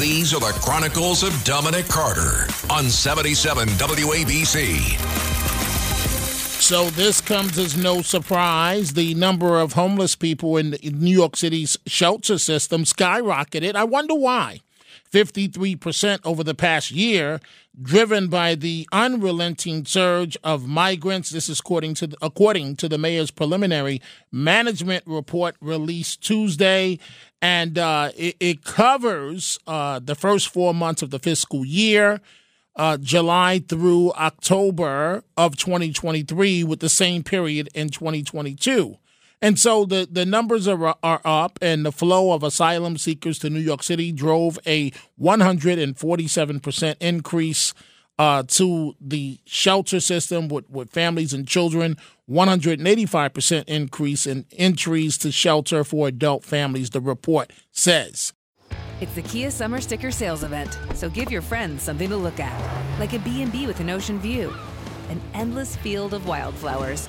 These are the Chronicles of Dominic Carter on 77 WABC. So this comes as no surprise. The number of homeless people in New York City's shelter system skyrocketed. I wonder why. 53% over the past year, driven by the unrelenting surge of migrants. This is according to the, according to the mayor's preliminary management report released Tuesday, and uh, it, it, covers uh, the first four months of the fiscal year uh, July through October of 2023 with the same period in 2022. And so the, the numbers are, are up, and the flow of asylum seekers to New York City drove a 147% increase uh, to the shelter system with, with families and children, 185% increase in entries to shelter for adult families, the report says. It's the Kia Summer Sticker Sales Event, so give your friends something to look at, like a B&B with an ocean view, an endless field of wildflowers,